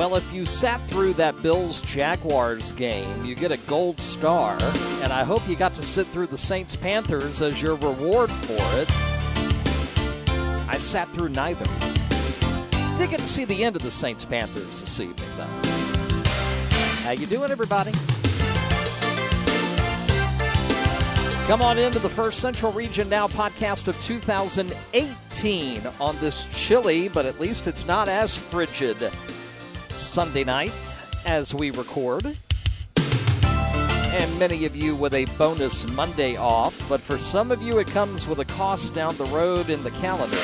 Well, if you sat through that Bills Jaguars game, you get a gold star, and I hope you got to sit through the Saints Panthers as your reward for it. I sat through neither. Did get to see the end of the Saints Panthers this evening, though. How you doing, everybody? Come on into the First Central Region Now podcast of 2018 on this chilly, but at least it's not as frigid Sunday night as we record. And many of you with a bonus Monday off, but for some of you it comes with a cost down the road in the calendar.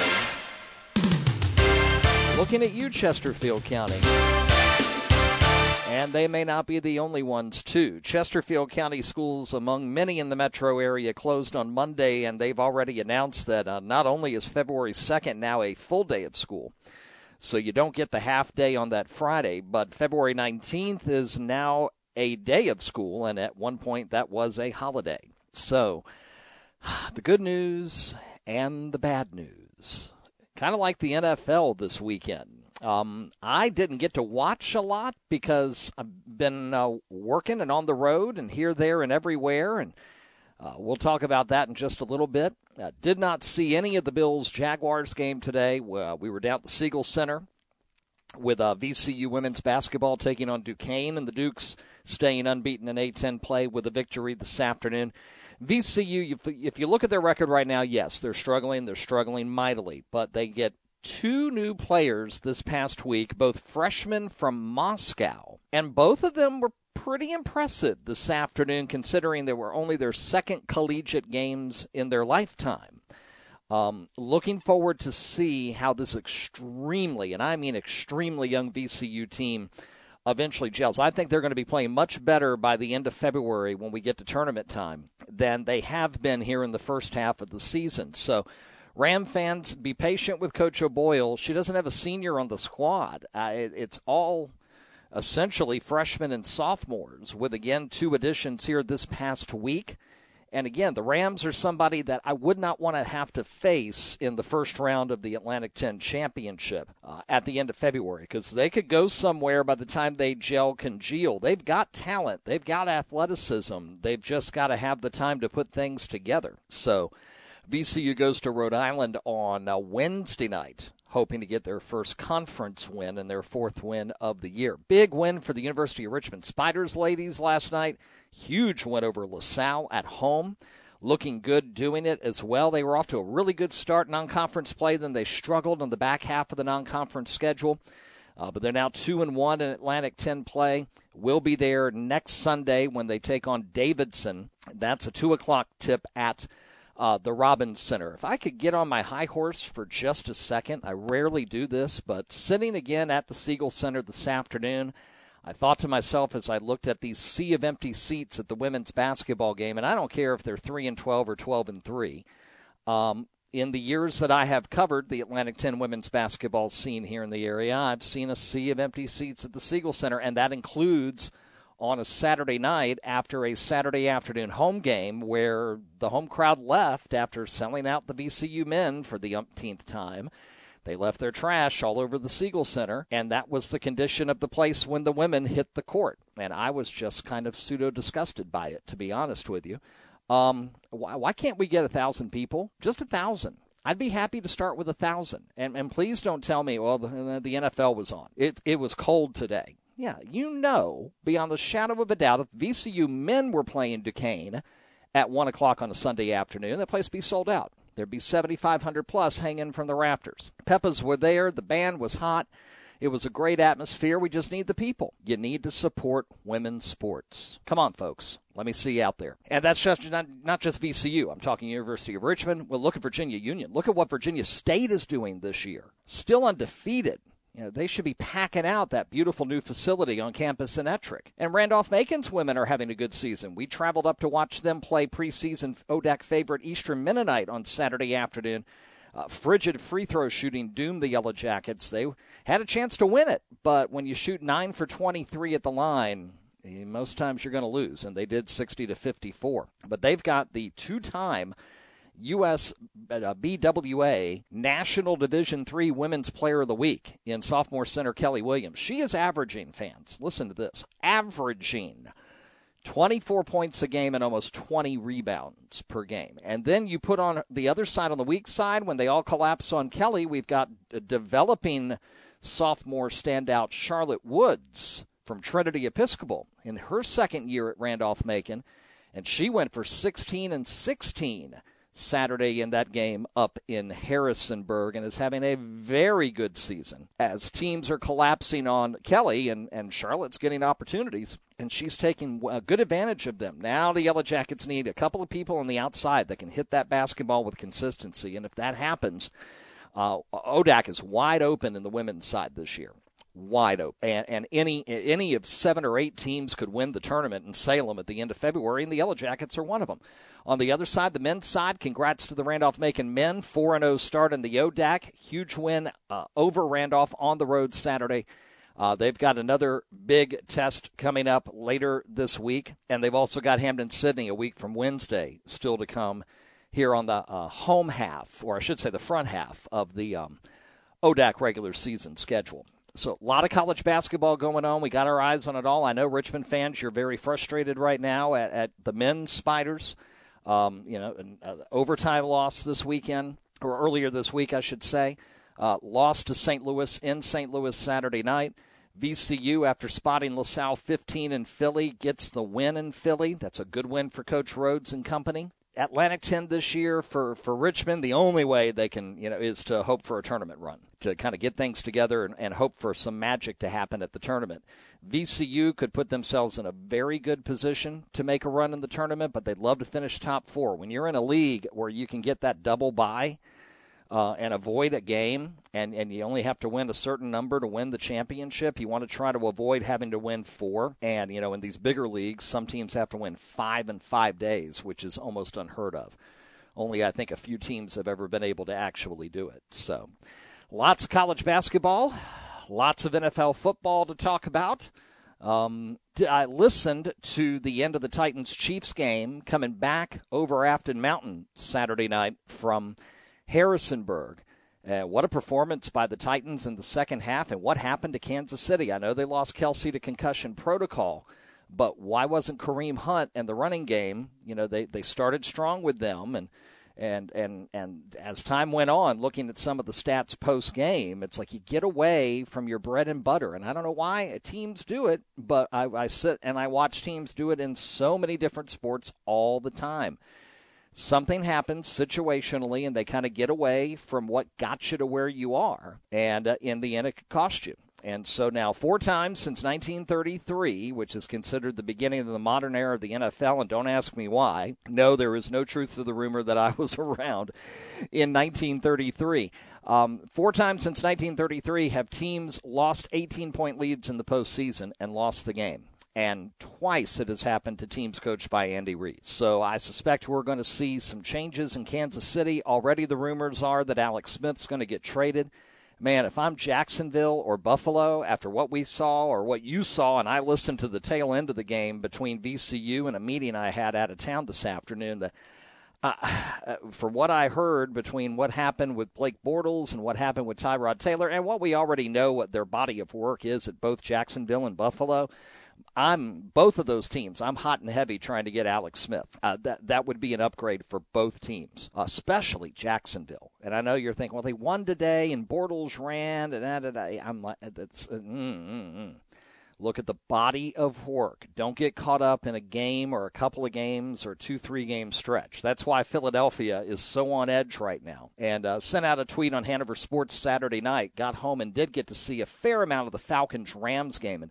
Looking at you, Chesterfield County. And they may not be the only ones, too. Chesterfield County schools, among many in the metro area, closed on Monday, and they've already announced that uh, not only is February 2nd now a full day of school, so you don't get the half day on that Friday, but February 19th is now a day of school, and at one point that was a holiday. So the good news and the bad news. Kind of like the NFL this weekend. Um, I didn't get to watch a lot because I've been uh, working and on the road and here, there, and everywhere. And uh, we'll talk about that in just a little bit. Uh, did not see any of the Bills Jaguars game today. Uh, we were down at the Siegel Center with uh, VCU women's basketball taking on Duquesne, and the Dukes staying unbeaten in A10 play with a victory this afternoon. VCU, if you look at their record right now, yes, they're struggling. They're struggling mightily, but they get two new players this past week, both freshmen from Moscow, and both of them were pretty impressive this afternoon, considering they were only their second collegiate games in their lifetime. Um, looking forward to see how this extremely, and I mean extremely young VCU team eventually gels. I think they're going to be playing much better by the end of February when we get to tournament time than they have been here in the first half of the season. So Ram fans, be patient with Coach O'Boyle. She doesn't have a senior on the squad. Uh, it, it's all essentially freshmen and sophomores, with again two additions here this past week. And again, the Rams are somebody that I would not want to have to face in the first round of the Atlantic 10 championship uh, at the end of February because they could go somewhere by the time they gel, congeal. They've got talent, they've got athleticism, they've just got to have the time to put things together. So VCU goes to Rhode Island on uh, Wednesday night, hoping to get their first conference win and their fourth win of the year. Big win for the University of Richmond Spiders ladies last night. Huge win over LaSalle at home. Looking good doing it as well. They were off to a really good start non conference play, then they struggled on the back half of the non conference schedule. Uh, but they're now two and one in Atlantic 10 play. We'll be there next Sunday when they take on Davidson. That's a two o'clock tip at uh, the Robins Center. If I could get on my high horse for just a second, I rarely do this, but sitting again at the Siegel Center this afternoon, I thought to myself as I looked at these sea of empty seats at the women's basketball game, and I don't care if they're three and twelve or twelve and three. Um, in the years that I have covered the Atlantic 10 women's basketball scene here in the area, I've seen a sea of empty seats at the Siegel Center, and that includes on a Saturday night after a Saturday afternoon home game where the home crowd left after selling out the VCU men for the umpteenth time. They left their trash all over the Siegel Center, and that was the condition of the place when the women hit the court. And I was just kind of pseudo disgusted by it, to be honest with you. Um, why, why can't we get a thousand people? Just a thousand. I'd be happy to start with a thousand. And, and please don't tell me, well, the, the NFL was on. It, it was cold today. Yeah, you know, beyond the shadow of a doubt, if VCU men were playing Duquesne at 1 o'clock on a Sunday afternoon, that place would be sold out. There'd be 7,500 plus hanging from the rafters. Peppas were there. The band was hot. It was a great atmosphere. We just need the people. You need to support women's sports. Come on, folks. Let me see you out there. And that's just not, not just VCU. I'm talking University of Richmond. Well, look at Virginia Union. Look at what Virginia State is doing this year. Still undefeated you know, they should be packing out that beautiful new facility on campus in Ettrick. And Randolph Macon's women are having a good season. We traveled up to watch them play preseason ODAC favorite Eastern Mennonite on Saturday afternoon. Uh, frigid free throw shooting doomed the Yellow Jackets. They had a chance to win it, but when you shoot 9 for 23 at the line, eh, most times you're going to lose, and they did 60 to 54. But they've got the two time U.S. Uh, BWA National Division Three Women's Player of the Week in sophomore center Kelly Williams. She is averaging, fans, listen to this, averaging 24 points a game and almost 20 rebounds per game. And then you put on the other side, on the weak side, when they all collapse on Kelly, we've got developing sophomore standout Charlotte Woods from Trinity Episcopal in her second year at Randolph Macon. And she went for 16 and 16 Saturday in that game up in Harrisonburg and is having a very good season as teams are collapsing on Kelly and, and Charlotte's getting opportunities and she's taking a good advantage of them. Now the Yellow Jackets need a couple of people on the outside that can hit that basketball with consistency and if that happens, uh, ODAC is wide open in the women's side this year wide open. And, and any any of seven or eight teams could win the tournament in Salem at the end of February, and the Yellow Jackets are one of them. On the other side, the men's side, congrats to the Randolph Macon men. 4 0 start in the ODAC. Huge win uh, over Randolph on the road Saturday. Uh, they've got another big test coming up later this week, and they've also got Hampden Sydney a week from Wednesday still to come here on the uh, home half, or I should say the front half of the um, ODAC regular season schedule. So a lot of college basketball going on. We got our eyes on it all. I know Richmond fans, you're very frustrated right now at, at the men's Spiders. Um, you know, an uh, overtime loss this weekend or earlier this week, I should say. Uh, lost to St. Louis in St. Louis Saturday night. VCU, after spotting LaSalle 15 in Philly, gets the win in Philly. That's a good win for Coach Rhodes and company. Atlantic 10 this year for, for Richmond, the only way they can, you know, is to hope for a tournament run, to kind of get things together and, and hope for some magic to happen at the tournament. VCU could put themselves in a very good position to make a run in the tournament, but they'd love to finish top four. When you're in a league where you can get that double bye, uh, and avoid a game, and, and you only have to win a certain number to win the championship. You want to try to avoid having to win four. And, you know, in these bigger leagues, some teams have to win five in five days, which is almost unheard of. Only, I think, a few teams have ever been able to actually do it. So, lots of college basketball, lots of NFL football to talk about. Um, I listened to the end of the Titans Chiefs game coming back over Afton Mountain Saturday night from Harrisonburg. Uh, what a performance by the Titans in the second half, and what happened to Kansas City? I know they lost Kelce to concussion protocol, but why wasn't Kareem Hunt and the running game? You know, they, they started strong with them, and and and and as time went on, looking at some of the stats post game, it's like you get away from your bread and butter, and I don't know why teams do it, but I, I sit and I watch teams do it in so many different sports all the time something happens situationally and they kind of get away from what got you to where you are. And uh, in the end, it could cost you. And so now, four times since 1933, which is considered the beginning of the modern era of the NFL, and don't ask me why. No, there is no truth to the rumor that I was around in 1933. Um, four times since 1933 have teams lost 18 point leads in the postseason and lost the game and twice it has happened to teams coached by Andy Reid. So I suspect we're going to see some changes in Kansas City. Already the rumors are that Alex Smith's going to get traded. Man, if I'm Jacksonville or Buffalo after what we saw or what you saw, and I listened to the tail end of the game between VCU and a meeting I had out of town this afternoon, that uh, for what I heard between what happened with Blake Bortles and what happened with Tyrod Taylor, and what we already know what their body of work is at both Jacksonville and Buffalo, I'm both of those teams. I'm hot and heavy trying to get Alex Smith. Uh, that that would be an upgrade for both teams, especially Jacksonville. And I know you're thinking, well, they won today, and Bortles ran, and da, da, da. I'm like, that's. Uh, mm, mm, mm. Look at the body of work. Don't get caught up in a game or a couple of games or two, three game stretch. That's why Philadelphia is so on edge right now. And uh, sent out a tweet on Hanover Sports Saturday night. Got home and did get to see a fair amount of the Falcons Rams game. And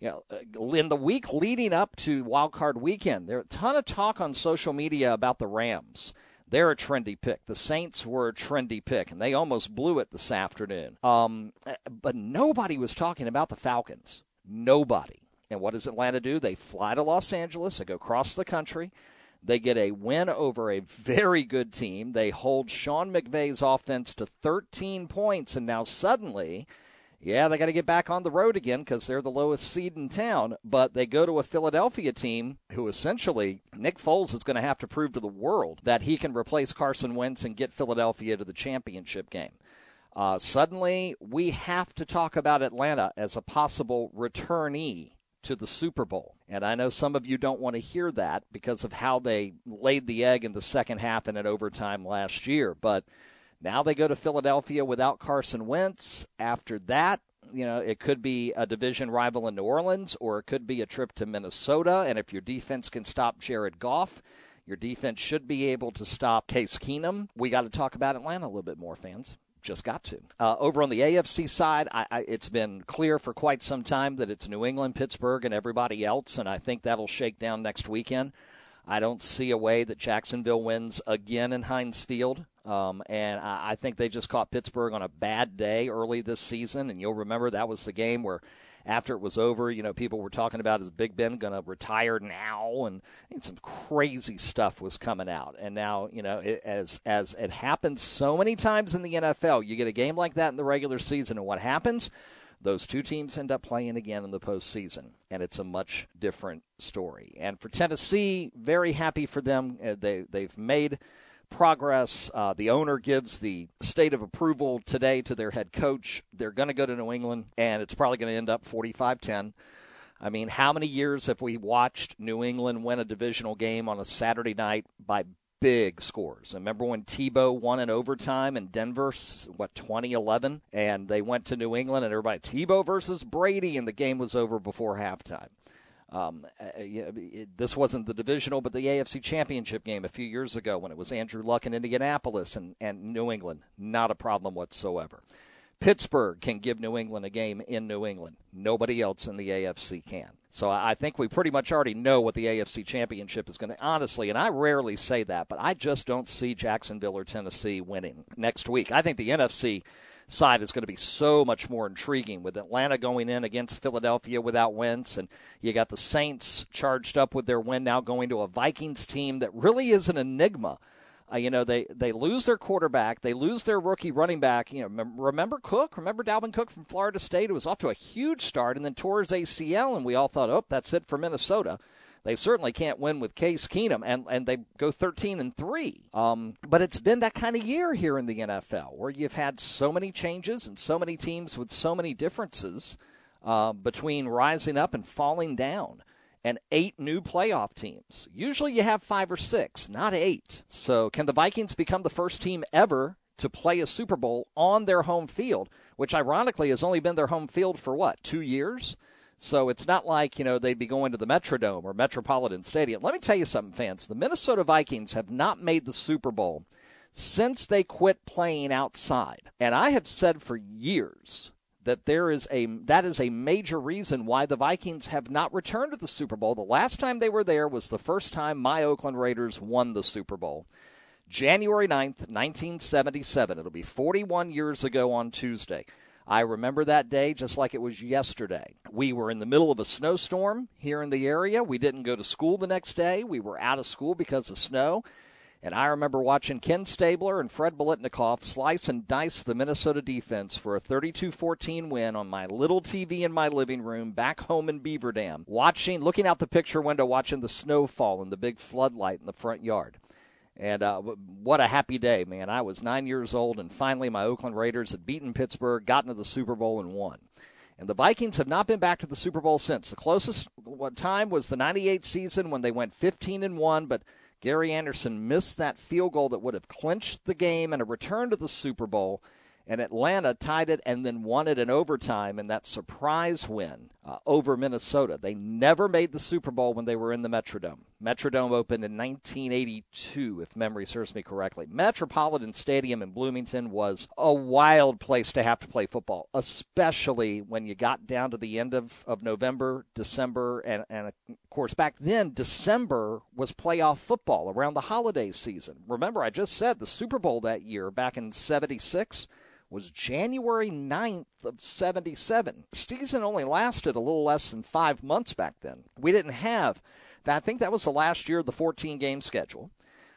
you know, uh, in the week leading up to Wild Card Weekend, there a ton of talk on social media about the Rams. They're a trendy pick. The Saints were a trendy pick, and they almost blew it this afternoon. Um, but nobody was talking about the Falcons. Nobody. And what does Atlanta do? They fly to Los Angeles. They go across the country. They get a win over a very good team. They hold Sean McVay's offense to 13 points, and now suddenly Yeah, they got to get back on the road again because they're the lowest seed in town. But they go to a Philadelphia team who essentially, Nick Foles is going to have to prove to the world that he can replace Carson Wentz and get Philadelphia to the championship game. Uh, suddenly, we have to talk about Atlanta as a possible returnee to the Super Bowl. And I know some of you don't want to hear that because of how they laid the egg in the second half and in overtime last year. But now they go to Philadelphia without Carson Wentz. After that, you know, it could be a division rival in New Orleans or it could be a trip to Minnesota. And if your defense can stop Jared Goff, your defense should be able to stop Case Keenum. We got to talk about Atlanta a little bit more, fans just got to. Uh, over on the AFC side, I, I, it's been clear for quite some time that it's New England, Pittsburgh, and everybody else, and I think that'll shake down next weekend. I don't see a way that Jacksonville wins again in Heinz Field. Um, and I, I think they just caught Pittsburgh on a bad day early this season. And you'll remember that was the game where after it was over, you know, people were talking about is Big Ben going to retire now, and, and, some crazy stuff was coming out. And now, you know, it, as as it happens so many times in the NFL, you get a game like that in the regular season, and what happens? Those two teams end up playing again in the postseason, and it's a much different story. And for Tennessee, very happy for them. Uh, they they've made progress. Uh, the owner gives the state of approval today to their head coach. They're going to go to New England, and it's probably going to end up 45 10. I mean, how many years have we watched New England win a divisional game on a Saturday night by big scores? Remember when Tebow won in overtime in Denver, what, 2011? And they went to New England, and everybody, Tebow versus Brady, and the game was over before halftime. Um, uh, it, this wasn't the divisional, but the AFC Championship game a few years ago when it was Andrew Luck in Indianapolis and, and New England. Not a problem whatsoever. Pittsburgh can give New England a game in New England. Nobody else in the AFC can. So I think we pretty much already know what the AFC Championship is going to. Honestly, and I rarely say that, but I just don't see Jacksonville or Tennessee winning next week. I think the NFC side is going to be so much more intriguing with Atlanta going in against Philadelphia without Wentz, and you got the Saints charged up with their win now going to a Vikings team that really is an enigma. Uh, you know, they, they lose their quarterback. They lose their rookie running back. You know, remember Cook? Remember Dalvin Cook from Florida State? It was off to a huge start and then tore his ACL, and we all thought, oh, that's it for Minnesota. They certainly can't win with Case Keenum, and, and they go 13 and 3. Um, but it's been that kind of year here in the NFL where you've had so many changes and so many teams with so many differences uh, between rising up and falling down and eight new playoff teams. Usually you have five or six, not eight. So can the Vikings become the first team ever to play a Super Bowl on their home field, which ironically has only been their home field for what, two years? So it's not like, you know, they'd be going to the Metrodome or Metropolitan Stadium. Let me tell you something, fans. The Minnesota Vikings have not made the Super Bowl since they quit playing outside. And I have said for years that there is a that is a major reason why the Vikings have not returned to the Super Bowl. The last time they were there was the first time my Oakland Raiders won the Super Bowl. January 9th, 1977. It'll be 41 years ago on Tuesday. I remember that day just like it was yesterday. We were in the middle of a snowstorm here in the area. We didn't go to school the next day. We were out of school because of snow. And I remember watching Ken Stabler and Fred Biletnikoff slice and dice the Minnesota defense for a 32 14 win on my little TV in my living room back home in Beaver Dam, watching, looking out the picture window, watching the snow fall and the big floodlight in the front yard. And uh, what a happy day, man. I was nine years old, and finally my Oakland Raiders had beaten Pittsburgh, gotten to the Super Bowl, and won. And the Vikings have not been back to the Super Bowl since. The closest time was the 98 season when they went 15 and 1, but Gary Anderson missed that field goal that would have clinched the game and a return to the Super Bowl and Atlanta tied it and then won it in overtime in that surprise win uh, over Minnesota. They never made the Super Bowl when they were in the Metrodome. Metrodome opened in 1982, if memory serves me correctly. Metropolitan Stadium in Bloomington was a wild place to have to play football, especially when you got down to the end of, of November, December, and, and of course, back then, December was playoff football around the holiday season. Remember, I just said the Super Bowl that year, back in 76 was January 9th of 77. Season only lasted a little less than five months back then. We didn't have that. I think that was the last year of the 14 game schedule.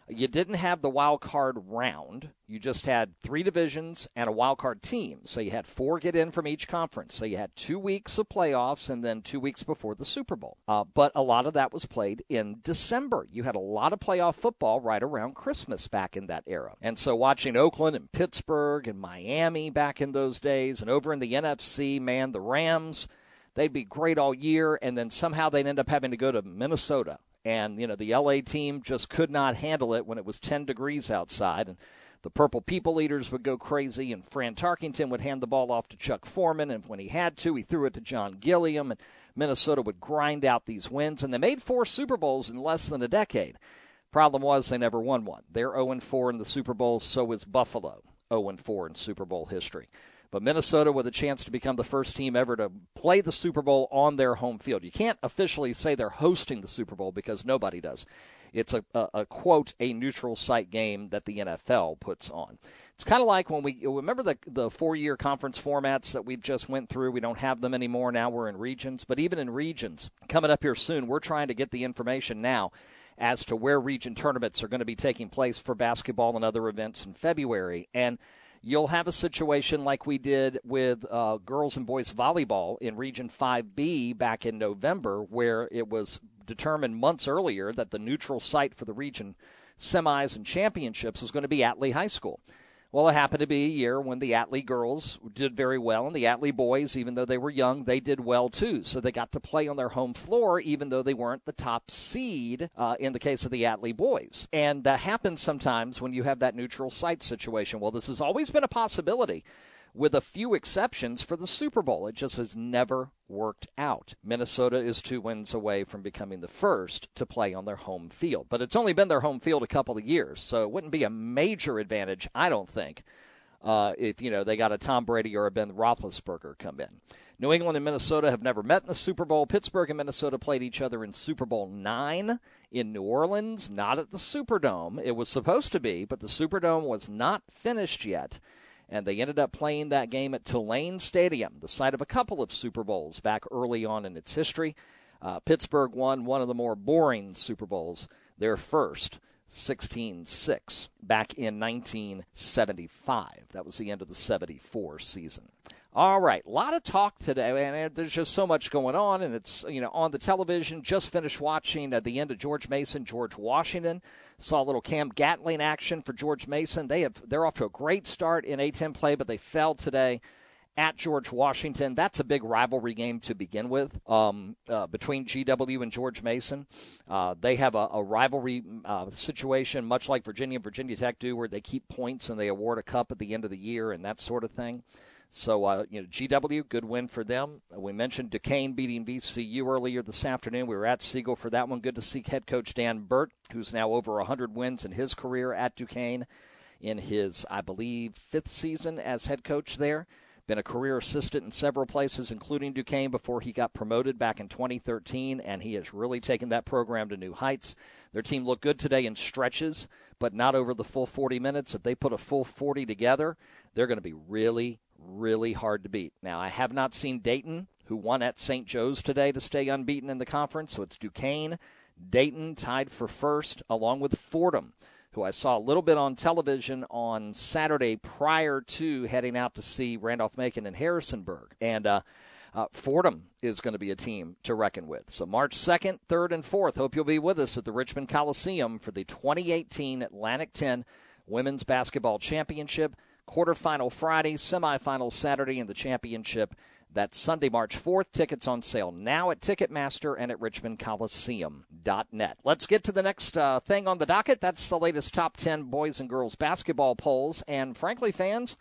You didn't have the wild card round. You just had three divisions and a wild card team. So you had four get in from each conference. So you had two weeks of playoffs and then two weeks before the Super Bowl. Uh, but a lot of that was played in December. You had a lot of playoff football right around Christmas back in that era. And so watching Oakland and Pittsburgh and Miami back in those days and over in the NFC, man, the Rams they'd be great all year, and then somehow they'd end up having to go to Minnesota and you know the LA team just could not handle it when it was 10 degrees outside and the purple people eaters would go crazy and Fran Tarkenton would hand the ball off to Chuck Foreman and when he had to he threw it to John Gilliam and Minnesota would grind out these wins and they made four Super Bowls in less than a decade. Problem was they never won one. They're 0 4 in the Super Bowl, so is Buffalo 0 4 in Super Bowl history. But Minnesota with a chance to become the first team ever to play the Super Bowl on their home field. You can't officially say they're hosting the Super Bowl because nobody does. It's a, a, a quote, a neutral site game that the NFL puts on. It's kind of like when we remember the the four year conference formats that we just went through. We don't have them anymore. Now we're in regions, but even in regions, coming up here soon, we're trying to get the information now as to where region tournaments are going to be taking place for basketball and other events in February. And you'll have a situation like we did with uh, girls and boys volleyball in Region 5B back in November, where it was determined months earlier that the neutral site for the region semis and championships was going to be Atlee High School. Well, it happened to be a year when the Atlee girls did very well, and the Atlee boys, even though they were young, they did well too. So they got to play on their home floor, even though they weren't the top seed uh, in the case of the Atlee boys. And that happens sometimes when you have that neutral site situation. Well, this has always been a possibility with a few exceptions for the Super Bowl. It just has never worked out. Minnesota is two wins away from becoming the first to play on their home field, but it's only been their home field a couple of years, so it wouldn't be a major advantage, I don't think, uh, if you know they got a Tom Brady or a Ben Roethlisberger come in. New England and Minnesota have never met in the Super Bowl. Pittsburgh and Minnesota played each other in Super Bowl nine in New Orleans, not at the Superdome. It was supposed to be, but the Superdome was not finished yet and they ended up playing that game at Tulane Stadium, the site of a couple of Super Bowls back early on in its history. Uh, Pittsburgh won one of the more boring Super Bowls, their first. 16 6 back in 1975. That was the end of the 74 season. All right, a lot of talk today, and there's just so much going on, and it's you know on the television. Just finished watching at the end of George Mason, George Washington. Saw a little Cam Gatling action for George Mason. They have they're off to a great start in A10 play, but they fell today at George Washington. That's a big rivalry game to begin with um, uh, between GW and George Mason. Uh, they have a, a rivalry uh, situation, much like Virginia and Virginia Tech do, where they keep points and they award a cup at the end of the year and that sort of thing. So, uh, you know, GW, good win for them. We mentioned Duquesne beating VCU earlier this afternoon. We were at Siegel for that one. Good to see head coach Dan Burt, who's now over 100 wins in his career at Duquesne in his, I believe, fifth season as head coach there. Been a career assistant in several places, including Duquesne, before he got promoted back in 2013, and he has really taken that program to new heights. Their team looked good today in stretches, but not over the full 40 minutes. If they put a full 40 together, they're going to be really, really hard to beat. Now, I have not seen Dayton, who won at St. Joe's today to stay unbeaten in the conference. So it's Duquesne, Dayton tied for first, along with Fordham, who I saw a little bit on television on Saturday prior to heading out to see Randolph Macon and Harrisonburg. And uh, uh, Fordham is going to be a team to reckon with. So March 2nd, 3rd, and 4th. Hope you'll be with us at the Richmond Coliseum for the 2018 Atlantic 10 Women's Basketball Championship quarterfinal Friday, semifinal Saturday, and the championship that Sunday, March 4th. Tickets on sale now at Ticketmaster and at RichmondColiseum.net. Let's get to the next uh, thing on the docket. That's the latest top 10 boys and girls basketball polls. And frankly, fans,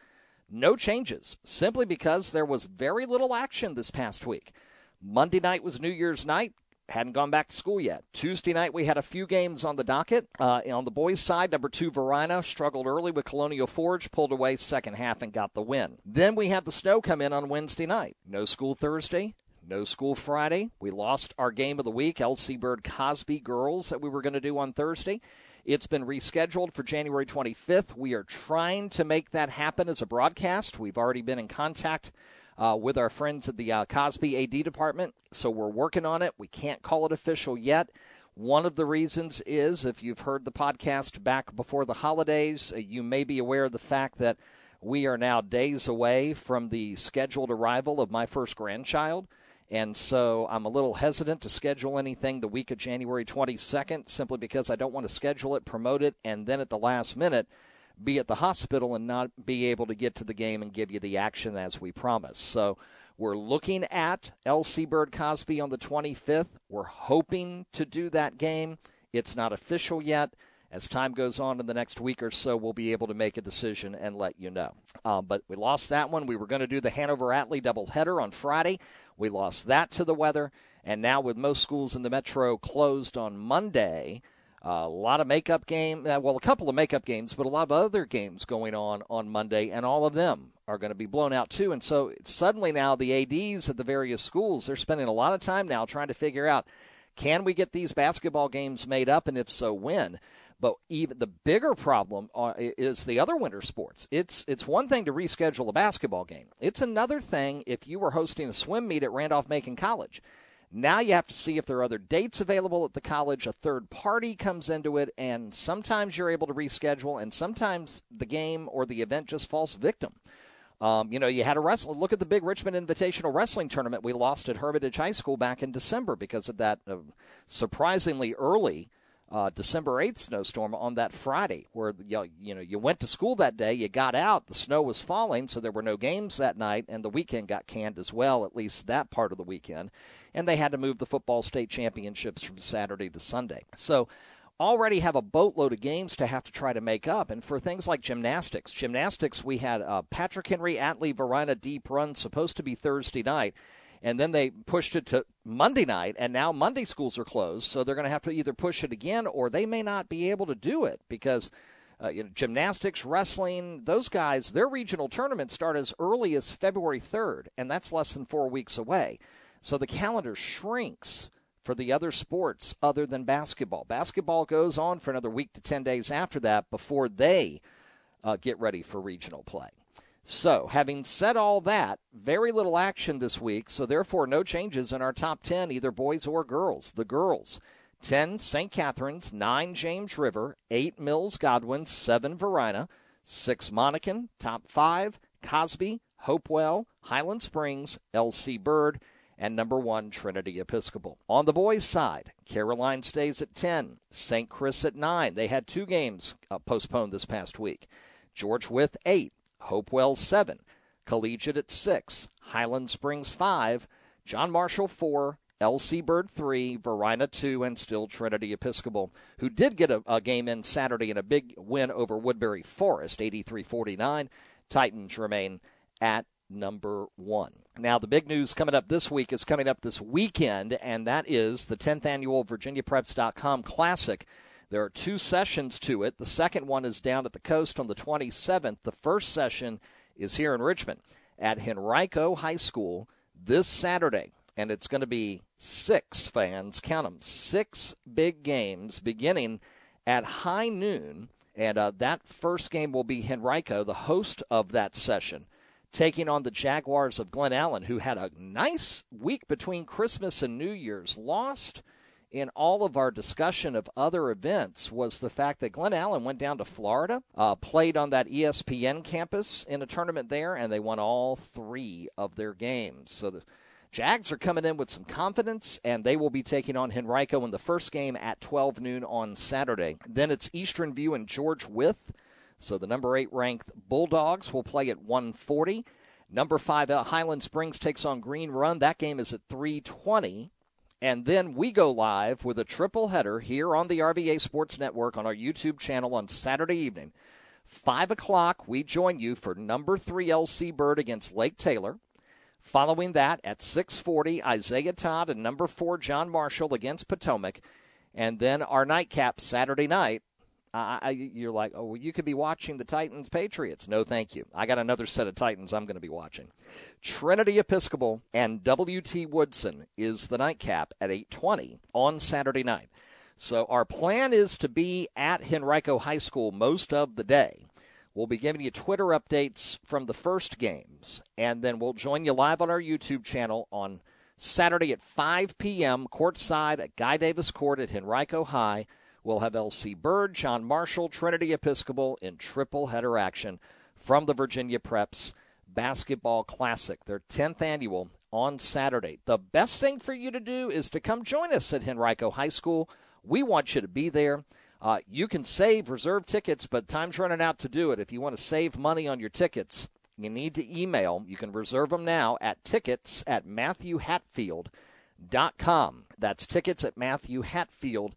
no changes, simply because there was very little action this past week. Monday night was New Year's night hadn't gone back to school yet. Tuesday night, we had a few games on the docket. Uh, on the boys' side, number two, Varina struggled early with Colonial Forge, pulled away second half and got the win. Then we had the snow come in on Wednesday night. No school Thursday. No school Friday. We lost our game of the week, LC Bird Cosby girls, that we were going to do on Thursday. It's been rescheduled for January 25th. We are trying to make that happen as a broadcast. We've already been in contact uh, with our friends at the uh, Cosby AD department. So we're working on it. We can't call it official yet. One of the reasons is if you've heard the podcast back before the holidays, uh, you may be aware of the fact that we are now days away from the scheduled arrival of my first grandchild. And so I'm a little hesitant to schedule anything the week of January 22nd simply because I don't want to schedule it, promote it, and then at the last minute be at the hospital and not be able to get to the game and give you the action as we promised. So we're looking at LC Bird Cosby on the 25th. We're hoping to do that game. It's not official yet. As time goes on in the next week or so, we'll be able to make a decision and let you know. Um, but we lost that one. We were going to do the Hanover Atlee doubleheader on Friday. We lost that to the weather. And now, with most schools in the metro closed on Monday, a lot of makeup game. Uh, well, a couple of makeup games, but a lot of other games going on on Monday, and all of them are going to be blown out too. And so suddenly now the ads at the various schools they're spending a lot of time now trying to figure out can we get these basketball games made up, and if so, when. But even the bigger problem uh, is the other winter sports. It's it's one thing to reschedule a basketball game. It's another thing if you were hosting a swim meet at Randolph Macon College. Now you have to see if there are other dates available at the college. A third party comes into it, and sometimes you're able to reschedule, and sometimes the game or the event just falls victim. Um, you know, you had a wrestle. Look at the big Richmond Invitational Wrestling Tournament we lost at Hermitage High School back in December because of that uh, surprisingly early uh, December 8th snowstorm on that Friday, where you, you know you went to school that day, you got out, the snow was falling, so there were no games that night, and the weekend got canned as well, at least that part of the weekend, and they had to move the football state championships from Saturday to Sunday. So already have a boatload of games to have to try to make up. And for things like gymnastics, gymnastics, we had uh, Patrick Henry Atlee Varina, Deep Run supposed to be Thursday night and then they pushed it to Monday night, and now Monday schools are closed, so they're going to have to either push it again or they may not be able to do it because. Uh, you know, gymnastics, wrestling, those guys, their regional tournaments start as early as February 3rd, and that's less than four weeks away. So the calendar shrinks for the other sports other than basketball. Basketball goes on for another week to 10 days after that before they uh, get ready for regional play. So, having said all that, very little action this week, so therefore no changes in our top 10, either boys or girls. The girls 10 St. Catherine's, 9 James River, 8 Mills Godwin, 7 Varina, 6 Monacan, top 5 Cosby, Hopewell, Highland Springs, LC Bird, and number 1 Trinity Episcopal. On the boys' side, Caroline stays at 10, St. Chris at 9. They had two games uh, postponed this past week. George Wythe 8, Hopewell 7, Collegiate at 6, Highland Springs 5, John Marshall 4, LC Bird 3, Varina 2, and still Trinity Episcopal, who did get a, a game in Saturday in a big win over Woodberry Forest, 83 49. Titans remain at number one. Now, the big news coming up this week is coming up this weekend, and that is the 10th annual VirginiaPreps.com Classic there are two sessions to it. The second one is down at the coast on the 27th. The first session is here in Richmond at Henrico High School this Saturday. And it's going to be six fans, count them, six big games beginning at high noon. And uh, that first game will be Henrico, the host of that session, taking on the Jaguars of Glen Allen, who had a nice week between Christmas and New Year's. Lost in all of our discussion of other events was the fact that Glen Allen went down to Florida, uh, played on that ESPN campus in a tournament there, and they won all three of their games. So the Jags are coming in with some confidence, and they will be taking on Henrico in the first game at 12 noon on Saturday. Then it's Eastern View and George Wythe. So the number eight ranked Bulldogs will play at 140. Number five uh, Highland Springs takes on Green Run. That game is at 320. And then we go live with a triple header here on the RVA Sports Network on our YouTube channel on Saturday evening. 5 o'clock, we join you for number 3 LC Bird against Lake Taylor. Following that, at 640, Isaiah Todd and number 4 John Marshall against Potomac. And then our nightcap Saturday night I, you're like, oh, well, you could be watching the Titans Patriots. No, thank you. I got another set of Titans I'm going to be watching. Trinity Episcopal and W.T. Woodson is the nightcap at 8:20 on Saturday night. So our plan is to be at Henrico High School most of the day. We'll be giving you Twitter updates from the first games, and then we'll join you live on our YouTube channel on Saturday at 5 p.m., courtside at Guy Davis Court at Henrico High. We'll have L.C. Bird, John Marshall, Trinity Episcopal in triple header action from the Virginia Preps Basketball Classic, their 10th annual on Saturday. The best thing for you to do is to come join us at Henrico High School. We want you to be there. Uh, you can save reserve tickets, but time's running out to do it. If you want to save money on your tickets, you need to email. You can reserve them now at tickets at matthewhatfield.com. That's tickets at matthewhatfield.com,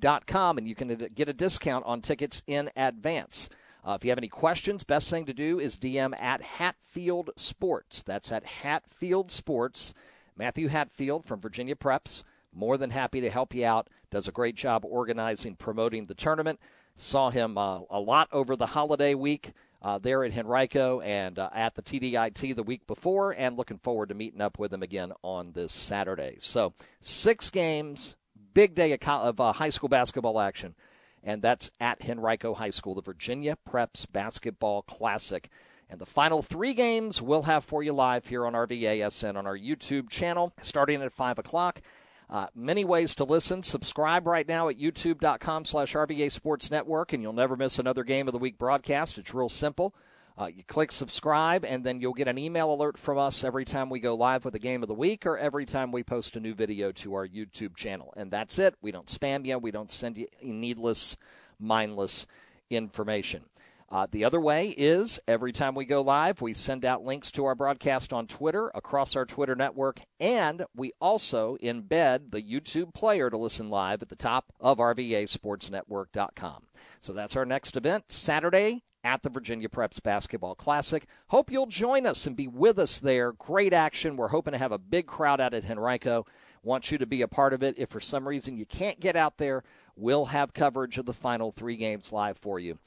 and you can get a discount on tickets in advance. Uh, if you have any questions, best thing to do is DM at Hatfield Sports. That's at Hatfield Sports. Matthew Hatfield from Virginia Preps. More than happy to help you out. Does a great job organizing, promoting the tournament. Saw him uh, a lot over the holiday week uh, there at Henrico and uh, at the TDIT the week before, and looking forward to meeting up with him again on this Saturday. So, six games, big day of, uh, high school basketball action, and that's at Henrico High School, the Virginia Preps Basketball Classic. And the final three games we'll have for you live here on RVASN on our YouTube channel starting at 5 o'clock. Uh, many ways to listen. Subscribe right now at youtube.com slash RVA Sports Network, and you'll never miss another Game of the Week broadcast. It's real simple. Uh, you click subscribe, and then you'll get an email alert from us every time we go live with a game of the week or every time we post a new video to our YouTube channel. And that's it. We don't spam you, we don't send you needless, mindless information. Uh, the other way is every time we go live, we send out links to our broadcast on Twitter across our Twitter network, and we also embed the YouTube player to listen live at the top of RVASportsNetwork.com. So that's our next event, Saturday at the Virginia Preps Basketball Classic. Hope you'll join us and be with us there. Great action. We're hoping to have a big crowd out at Henrico. Want you to be a part of it. If for some reason you can't get out there, we'll have coverage of the final three games live for you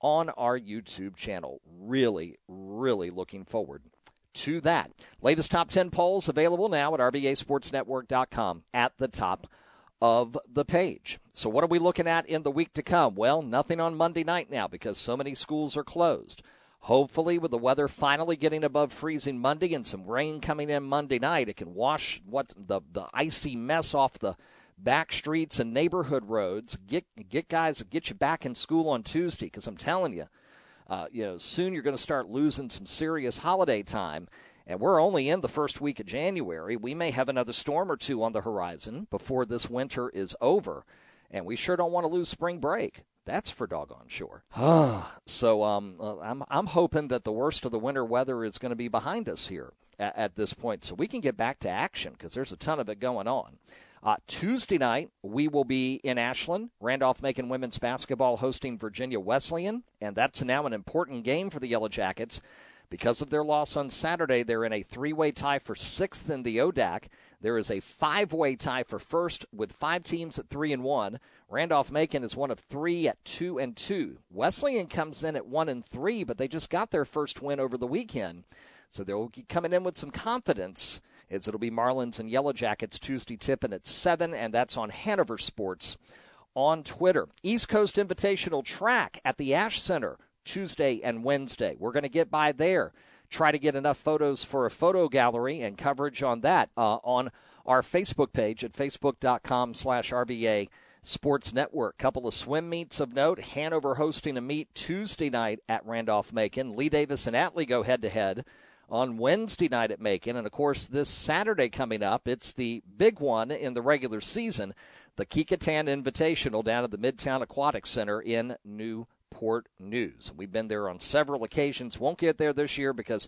on our YouTube channel. Really, really looking forward to that. Latest top 10 polls available now at RVASportsNetwork.com at the top of the page. So, what are we looking at in the week to come? Well, nothing on Monday night now because so many schools are closed. Hopefully, with the weather finally getting above freezing Monday and some rain coming in Monday night, it can wash what the, the icy mess off the back streets and neighborhood roads. Get get guys get you back in school on Tuesday because I'm telling you, uh, you know, soon you're going to start losing some serious holiday time. And we're only in the first week of January. We may have another storm or two on the horizon before this winter is over. And we sure don't want to lose spring break. That's for doggone sure. so um, uh, I'm, I'm hoping that the worst of the winter weather is going to be behind us here at, at this point so we can get back to action because there's a ton of it going on. Uh, Tuesday night, we will be in Ashland. Randolph Macon women's basketball hosting Virginia Wesleyan, and that's now an important game for the Yellow Jackets. Because of their loss on Saturday, they're in a three way tie for sixth in the ODAC. There is a five way tie for first with five teams at three and one. Randolph Macon is one of three at two and two. Wesleyan comes in at one and three, but they just got their first win over the weekend. So they'll be coming in with some confidence it'll be Marlins and Yellow Jackets Tuesday tipping at 7, and that's on Hanover Sports on Twitter. East Coast Invitational Track at the Ash Center Tuesday and Wednesday. We're going to get by there. Try to get enough photos for a photo gallery and coverage on that uh, on our Facebook page at facebook.com slash RVA Sports Network. Couple of swim meets of note. Hanover hosting a meet Tuesday night at Randolph Macon. Lee Davis and Atlee go head to head on Wednesday night at Macon. And of course, this Saturday coming up, it's the big one in the regular season, the Kecoughtan Invitational down at the Midtown Aquatic Center in Newport News. We've been there on several occasions. Won't get there this year because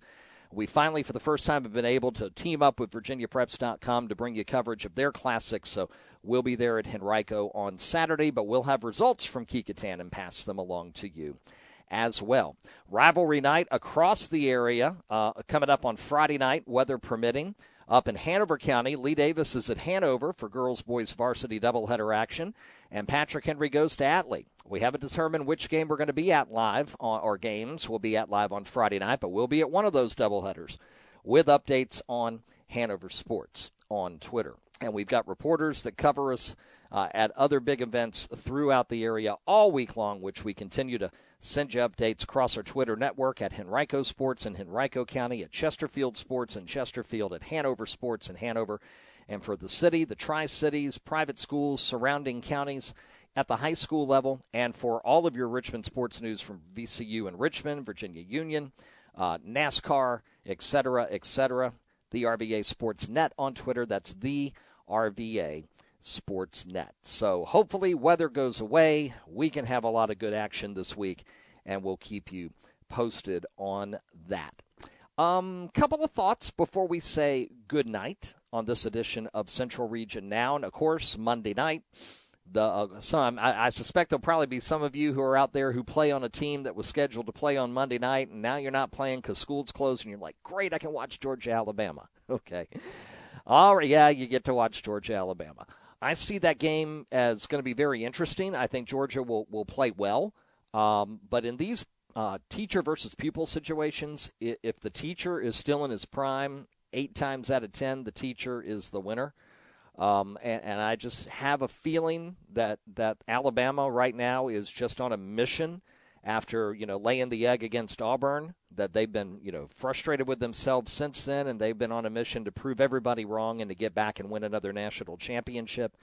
we finally, for the first time, have been able to team up with VirginiaPreps.com to bring you coverage of their classics. So we'll be there at Henrico on Saturday, but we'll have results from Kecoughtan and pass them along to you as well. Rivalry night across the area uh, coming up on Friday night, weather permitting. Up in Hanover County, Lee Davis is at Hanover for girls boys varsity doubleheader action, and Patrick Henry goes to Atlee. We haven't determined which game we're going to be at live, or games will be at live on Friday night, but we'll be at one of those doubleheaders with updates on Hanover Sports on Twitter. And we've got reporters that cover us uh, at other big events throughout the area all week long, which we continue to send you updates across our Twitter network at Henrico Sports in Henrico County, at Chesterfield Sports in Chesterfield, at Hanover Sports in Hanover, and for the city, the Tri Cities, private schools, surrounding counties at the high school level, and for all of your Richmond sports news from VCU and Richmond, Virginia Union, uh, NASCAR, etc., etc. The RVA Sports Net on Twitter. That's the RVA Sportsnet. So hopefully, weather goes away. We can have a lot of good action this week, and we'll keep you posted on that. Um, couple of thoughts before we say good night on this edition of Central Region Now, and of course Monday night. The uh, some I, I suspect there'll probably be some of you who are out there who play on a team that was scheduled to play on Monday night, and now you're not playing because school's closed, and you're like, great, I can watch Georgia Alabama. Okay, all right, yeah, you get to watch Georgia Alabama. I see that game as going to be very interesting. I think Georgia will, will play well. Um, but in these uh, teacher versus pupil situations, if the teacher is still in his prime, eight times out of ten, the teacher is the winner. Um, and, and, I just have a feeling that, that Alabama right now is just on a mission after you know laying the egg against Auburn that they've been you know frustrated with themselves since then and they've been on a mission to prove everybody wrong and to get back and win another national championship.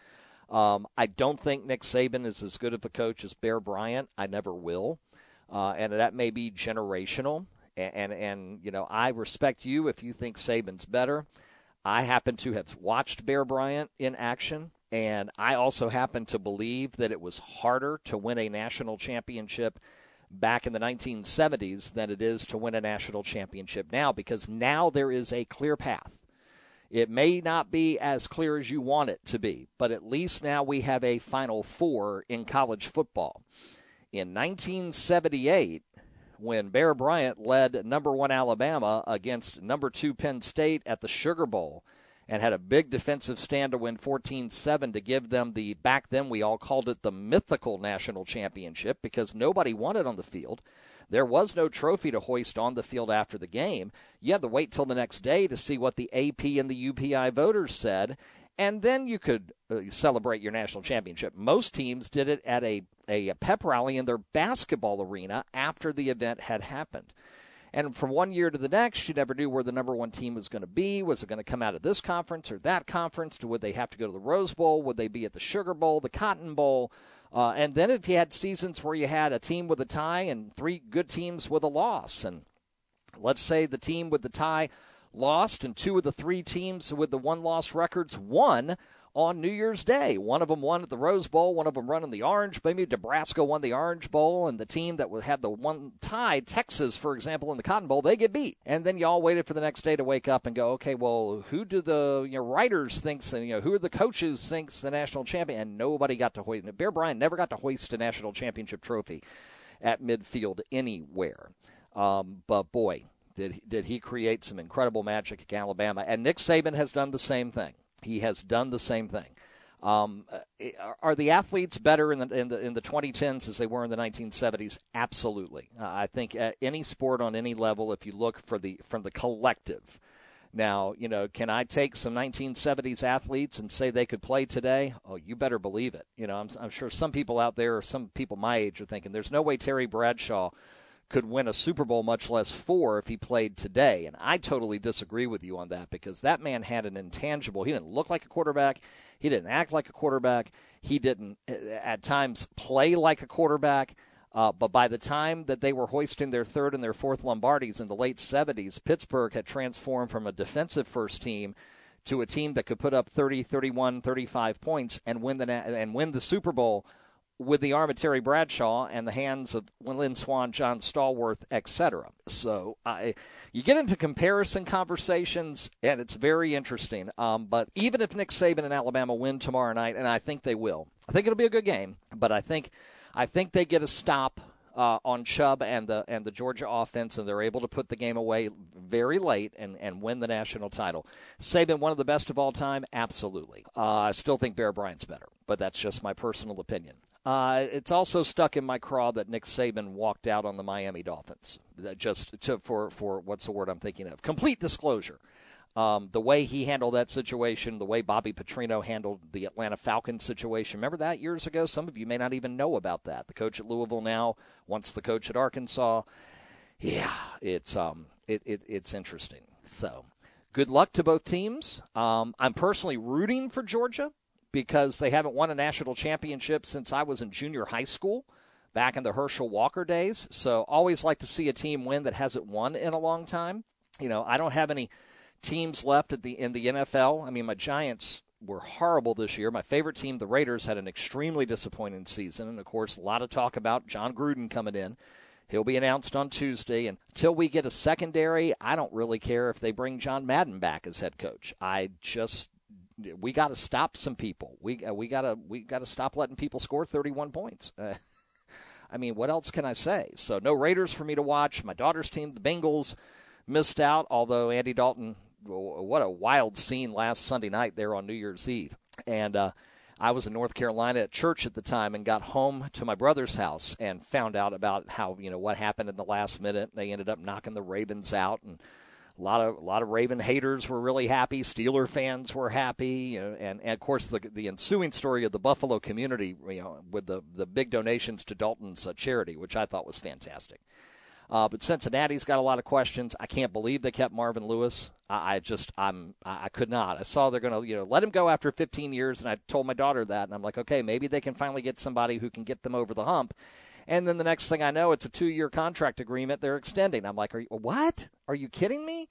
Um, I don't think Nick Saban is as good of a coach as Bear Bryant. I never will, uh, and that may be generational. And, and and you know I respect you if you think Saban's better. I happen to have watched Bear Bryant in action. And I also happen to believe that it was harder to win a national championship back in the 1970s than it is to win a national championship now because now there is a clear path. It may not be as clear as you want it to be, but at least now we have a Final Four in college football. In 1978, when Bear Bryant led number one Alabama against number two Penn State at the Sugar Bowl, and had a big defensive stand to win 14 7 to give them the, back then we all called it the mythical national championship because nobody won it on the field. There was no trophy to hoist on the field after the game. You had to wait till the next day to see what the AP and the UPI voters said, and then you could uh, celebrate your national championship. Most teams did it at a, a pep rally in their basketball arena after the event had happened. And from one year to the next, you never knew where the number one team was going to be. Was it going to come out of this conference or that conference? Would they have to go to the Rose Bowl? Would they be at the Sugar Bowl, the Cotton Bowl? Uh, and then if you had seasons where you had a team with a tie and three good teams with a loss, and let's say the team with the tie lost and two of the three teams with the one loss records won, on New Year's Day. One of them won at the Rose Bowl, one of them running the Orange. Maybe Nebraska won the Orange Bowl, and the team that had the one tie, Texas, for example, in the Cotton Bowl, they get beat. And then you all waited for the next day to wake up and go, okay, well, who do the you know, writers thinks, and you know, who are the coaches thinks the national champion? And nobody got to hoist. Bear Bryant never got to hoist a national championship trophy at midfield anywhere. Um, but boy, did did he create some incredible magic at Alabama? And Nick Saban has done the same thing. He has done the same thing. Um, are the athletes better in the, in the in the 2010s as they were in the 1970s? Absolutely. Uh, I think any sport on any level, if you look for the from the collective. Now, you know, can I take some 1970s athletes and say they could play today? Oh, you better believe it. You know, I'm, I'm sure some people out there, some people my age, are thinking there's no way Terry Bradshaw could win a Super Bowl, much less four, if he played today. And I totally disagree with you on that because that man had an intangible. He didn't look like a quarterback. He didn't act like a quarterback. He didn't, at times, play like a quarterback. Uh, but by the time that they were hoisting their third and their fourth Lombardis in the late 70s, Pittsburgh had transformed from a defensive first team to a team that could put up 30, 31, 35 points and win the and win the Super Bowl with the arm of Terry Bradshaw and the hands of Lynn Swann, John Stallworth, etc. So I, you get into comparison conversations, and it's very interesting. Um, but even if Nick Saban and Alabama win tomorrow night, and I think they will, I think it'll be a good game. But I think, I think they get a stop uh, on Chubb and the and the Georgia offense, and they're able to put the game away very late and, and win the national title. Saban, one of the best of all time, absolutely. Uh, I still think Bear Bryant's better, but that's just my personal opinion. Uh, it's also stuck in my craw that Nick Saban walked out on the Miami Dolphins. That just to, for for what's the word I'm thinking of? Complete disclosure. Um, the way he handled that situation, the way Bobby Petrino handled the Atlanta Falcons situation. Remember that years ago? Some of you may not even know about that. The coach at Louisville now, once the coach at Arkansas. Yeah, it's um, it, it it's interesting. So, good luck to both teams. Um, I'm personally rooting for Georgia because they haven't won a national championship since I was in junior high school back in the Herschel Walker days. So always like to see a team win that hasn't won in a long time. You know, I don't have any teams left at the in the NFL. I mean, my Giants were horrible this year. My favorite team, the Raiders, had an extremely disappointing season, and of course, a lot of talk about Jon Gruden coming in. He'll be announced on Tuesday, and until we get a secondary, I don't really care if they bring John Madden back as head coach. I just we got to stop some people. We uh, we got to we got to stop letting people score 31 points. Uh, I mean, what else can I say? So no Raiders for me to watch. My daughter's team, the Bengals, missed out. Although Andy Dalton, what a wild scene last Sunday night there on New Year's Eve, and uh, I was in North Carolina at church at the time and got home to my brother's house and found out about how you know what happened in the last minute. They ended up knocking the Ravens out and a lot of a lot of Raven haters were really happy. Steeler fans were happy, and, and of course the the ensuing story of the Buffalo community, you know, with the the big donations to Dalton's uh, charity, which I thought was fantastic. Uh, but Cincinnati's got a lot of questions. I can't believe they kept Marvin Lewis. I, I just I'm I, I could not. I saw they're going to you know let him go after 15 years, and I told my daughter that, and I'm like, okay, maybe they can finally get somebody who can get them over the hump. And then the next thing I know, it's a two year contract agreement they're extending. I'm like, are you, what? Are you kidding me?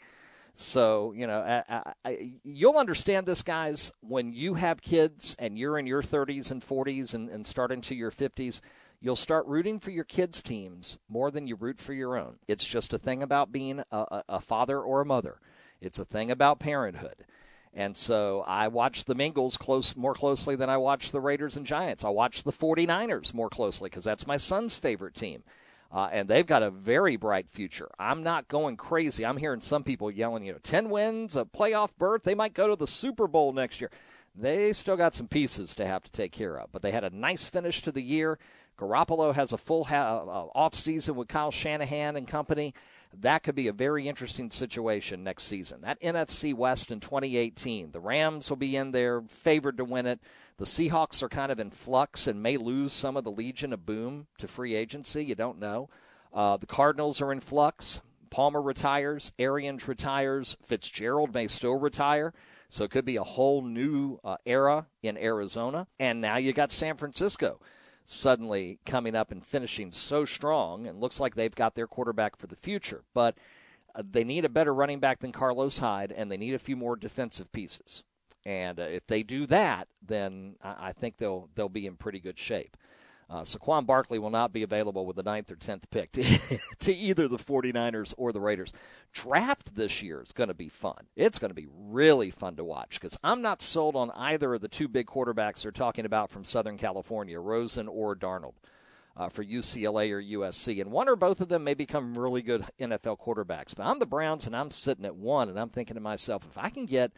So, you know, I, I, you'll understand this, guys, when you have kids and you're in your 30s and 40s and, and start into your 50s, you'll start rooting for your kids' teams more than you root for your own. It's just a thing about being a, a father or a mother, it's a thing about parenthood. And so I watch the Bengals close more closely than I watch the Raiders and Giants. I watch the 49ers more closely because that's my son's favorite team. Uh, and they've got a very bright future. I'm not going crazy. I'm hearing some people yelling, you know, 10 wins, a playoff berth. They might go to the Super Bowl next year. They still got some pieces to have to take care of, but they had a nice finish to the year. Garoppolo has a full ha- uh, off season with Kyle Shanahan and company that could be a very interesting situation next season. That NFC West in 2018, the Rams will be in there, favored to win it. The Seahawks are kind of in flux and may lose some of the Legion of Boom to free agency. You don't know. Uh, the Cardinals are in flux. Palmer retires. Arians retires. Fitzgerald may still retire. So it could be a whole new uh, era in Arizona. And now you got San Francisco suddenly coming up and finishing so strong, and looks like they've got their quarterback for the future. But uh, they need a better running back than Carlos Hyde, and they need a few more defensive pieces. And uh, if they do that, then I, I think they'll they'll be in pretty good shape. Uh, Saquon Barkley will not be available with the ninth or 10th pick to, to, either the 49ers or the Raiders. Draft this year is going to be fun. It's going to be really fun to watch because I'm not sold on either of the two big quarterbacks they're talking about from Southern California, Rosen or Darnold. Uh, for UCLA or USC. And one or both of them may become really good NFL quarterbacks. But I'm the Browns and I'm sitting at one and I'm thinking to myself, if I can get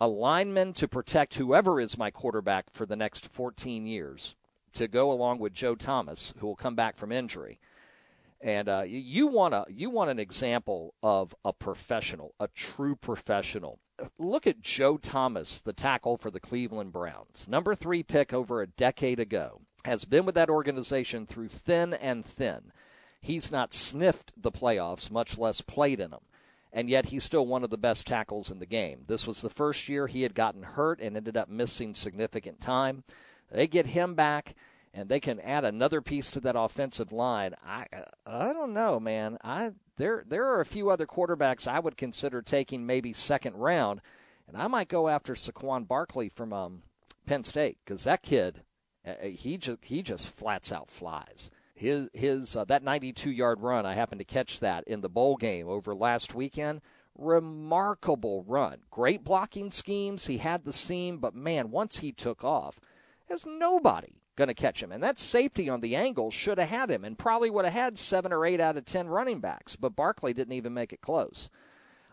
a lineman to protect whoever is my quarterback for the next 14 years, to go along with Joe Thomas, who will come back from injury. And uh, you want a you want an example of a professional, a true professional. Look at Joe Thomas, the tackle for the Cleveland Browns, number three pick over a decade ago, has been with that organization through thin and thin. He's not sniffed the playoffs, much less played in them and yet he's still one of the best tackles in the game. This was the first year he had gotten hurt and ended up missing significant time. They get him back and they can add another piece to that offensive line. I I don't know, man. I there there are a few other quarterbacks I would consider taking maybe second round, and I might go after Saquon Barkley from um, Penn State because that kid uh, uh, he just he just flats out flies. His his uh, that 92 yard run I happened to catch that in the bowl game over last weekend. Remarkable run. Great blocking schemes. He had the seam, but man, once he took off there's nobody going to catch him. And that safety on the angle should have had him and probably would have had seven or eight out of ten running backs. But Barkley didn't even make it close.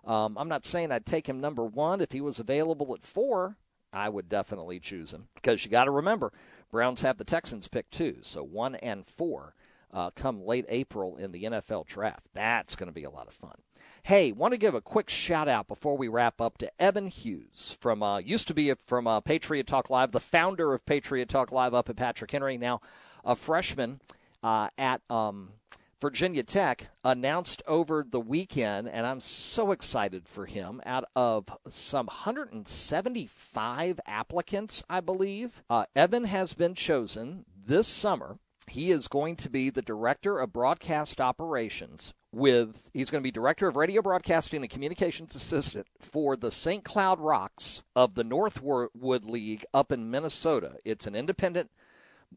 Um, I'm not saying I'd take him number one. If he was available at four, I would definitely choose him because you got to remember Browns have the Texans pick two, so one and four. Uh, come late April in the NFL draft. That's going to be a lot of fun. Hey, want to give a quick shout out before we wrap up to Evan Hughes from uh, used to be from uh, Patriot Talk Live, the founder of Patriot Talk Live up at Patrick Henry, now a freshman uh, at um, Virginia Tech, announced over the weekend, and I'm so excited for him. Out of some 175 applicants, I believe, uh, Evan has been chosen this summer. He is going to be the director of broadcast operations with he's going to be director of radio broadcasting and communications assistant for the St. Cloud Rocks of the Northwood League up in Minnesota. It's an independent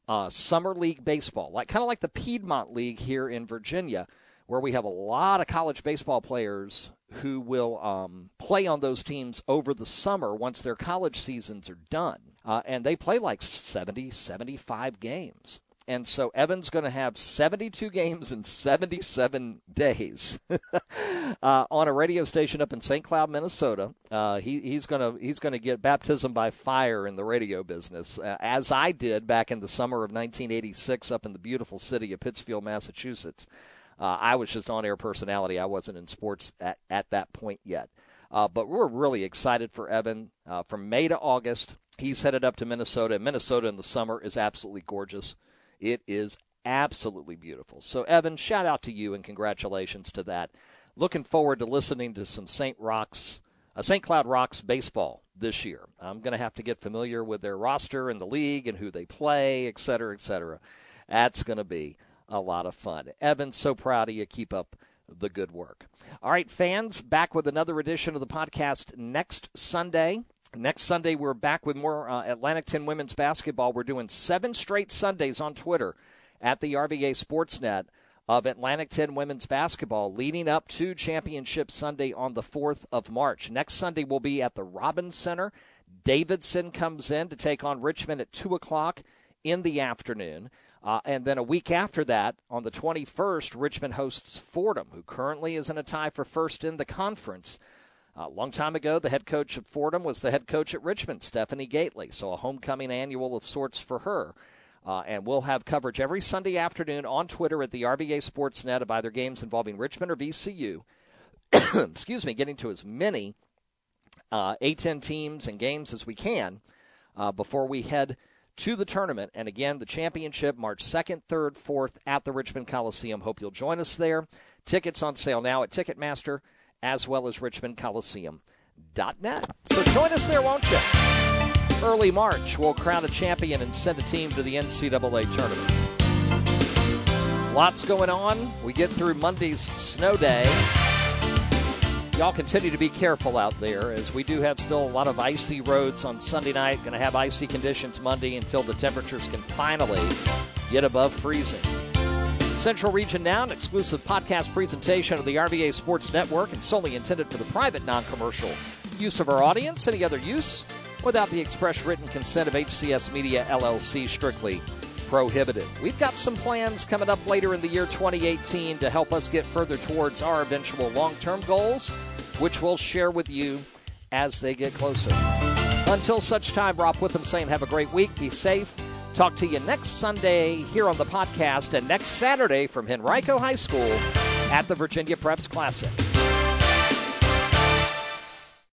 uh, summer league baseball, like kind of like the Piedmont League here in Virginia, where we have a lot of college baseball players who will um, play on those teams over the summer once their college seasons are done. Uh, and they play like 70, 75 games. And so Evan's going to have 72 games in 77 days uh, on a radio station up in St. Cloud, Minnesota. Uh, he, he's going to he's going to get baptism by fire in the radio business, uh, as I did back in the summer of 1986 up in the beautiful city of Pittsfield, Massachusetts. Uh, I was just on air personality. I wasn't in sports at, at that point yet. Uh, but we're really excited for Evan. Uh, from May to August, he's headed up to Minnesota. Minnesota in the summer is absolutely gorgeous. It is absolutely beautiful. So, Evan, shout out to you and congratulations to that. Looking forward to listening to some St. Rocks, uh, St. Cloud Rocks baseball this year. I'm going to have to get familiar with their roster and the league and who they play, et cetera, et cetera. That's going to be a lot of fun. Evan, so proud of you. Keep up the good work. All right, fans, back with another edition of the podcast next Sunday. Next Sunday, we're back with more uh, Atlantic 10 women's basketball. We're doing seven straight Sundays on Twitter at the RVA Sportsnet of Atlantic 10 women's basketball leading up to Championship Sunday on the 4th of March. Next Sunday will be at the Robins Center. Davidson comes in to take on Richmond at 2 o'clock in the afternoon. Uh, and then a week after that, on the 21st, Richmond hosts Fordham, who currently is in a tie for first in the conference. A long time ago, the head coach at Fordham was the head coach at Richmond, Stephanie Gaitley. So a homecoming annual of sorts for her. Uh, and we'll have coverage every Sunday afternoon on Twitter at the RVA Sportsnet of either games involving Richmond or VCU. Excuse me, getting to as many uh, A10 teams and games as we can uh, before we head to the tournament. And again, the championship March 2nd, 3rd, 4th at the Richmond Coliseum. Hope you'll join us there. Tickets on sale now at Ticketmaster as well as richmondcoliseum.net. So join us there, won't you? Early March, we'll crown a champion and send a team to the NCAA tournament. Lots going on. We get through Monday's snow day. Y'all continue to be careful out there as we do have still a lot of icy roads on Sunday night. Going to have icy conditions Monday until the temperatures can finally get above freezing. Central Region Now, an exclusive podcast presentation of the RVA Sports Network and solely intended for the private non commercial use of our audience. Any other use without the express written consent of HCS Media LLC strictly prohibited. We've got some plans coming up later in the year 2018 to help us get further towards our eventual long term goals, which we'll share with you as they get closer. Until such time, Rob Witham saying have a great week, be safe, Talk to you next Sunday here on the podcast and next Saturday from Henrico High School at the Virginia Preps Classic.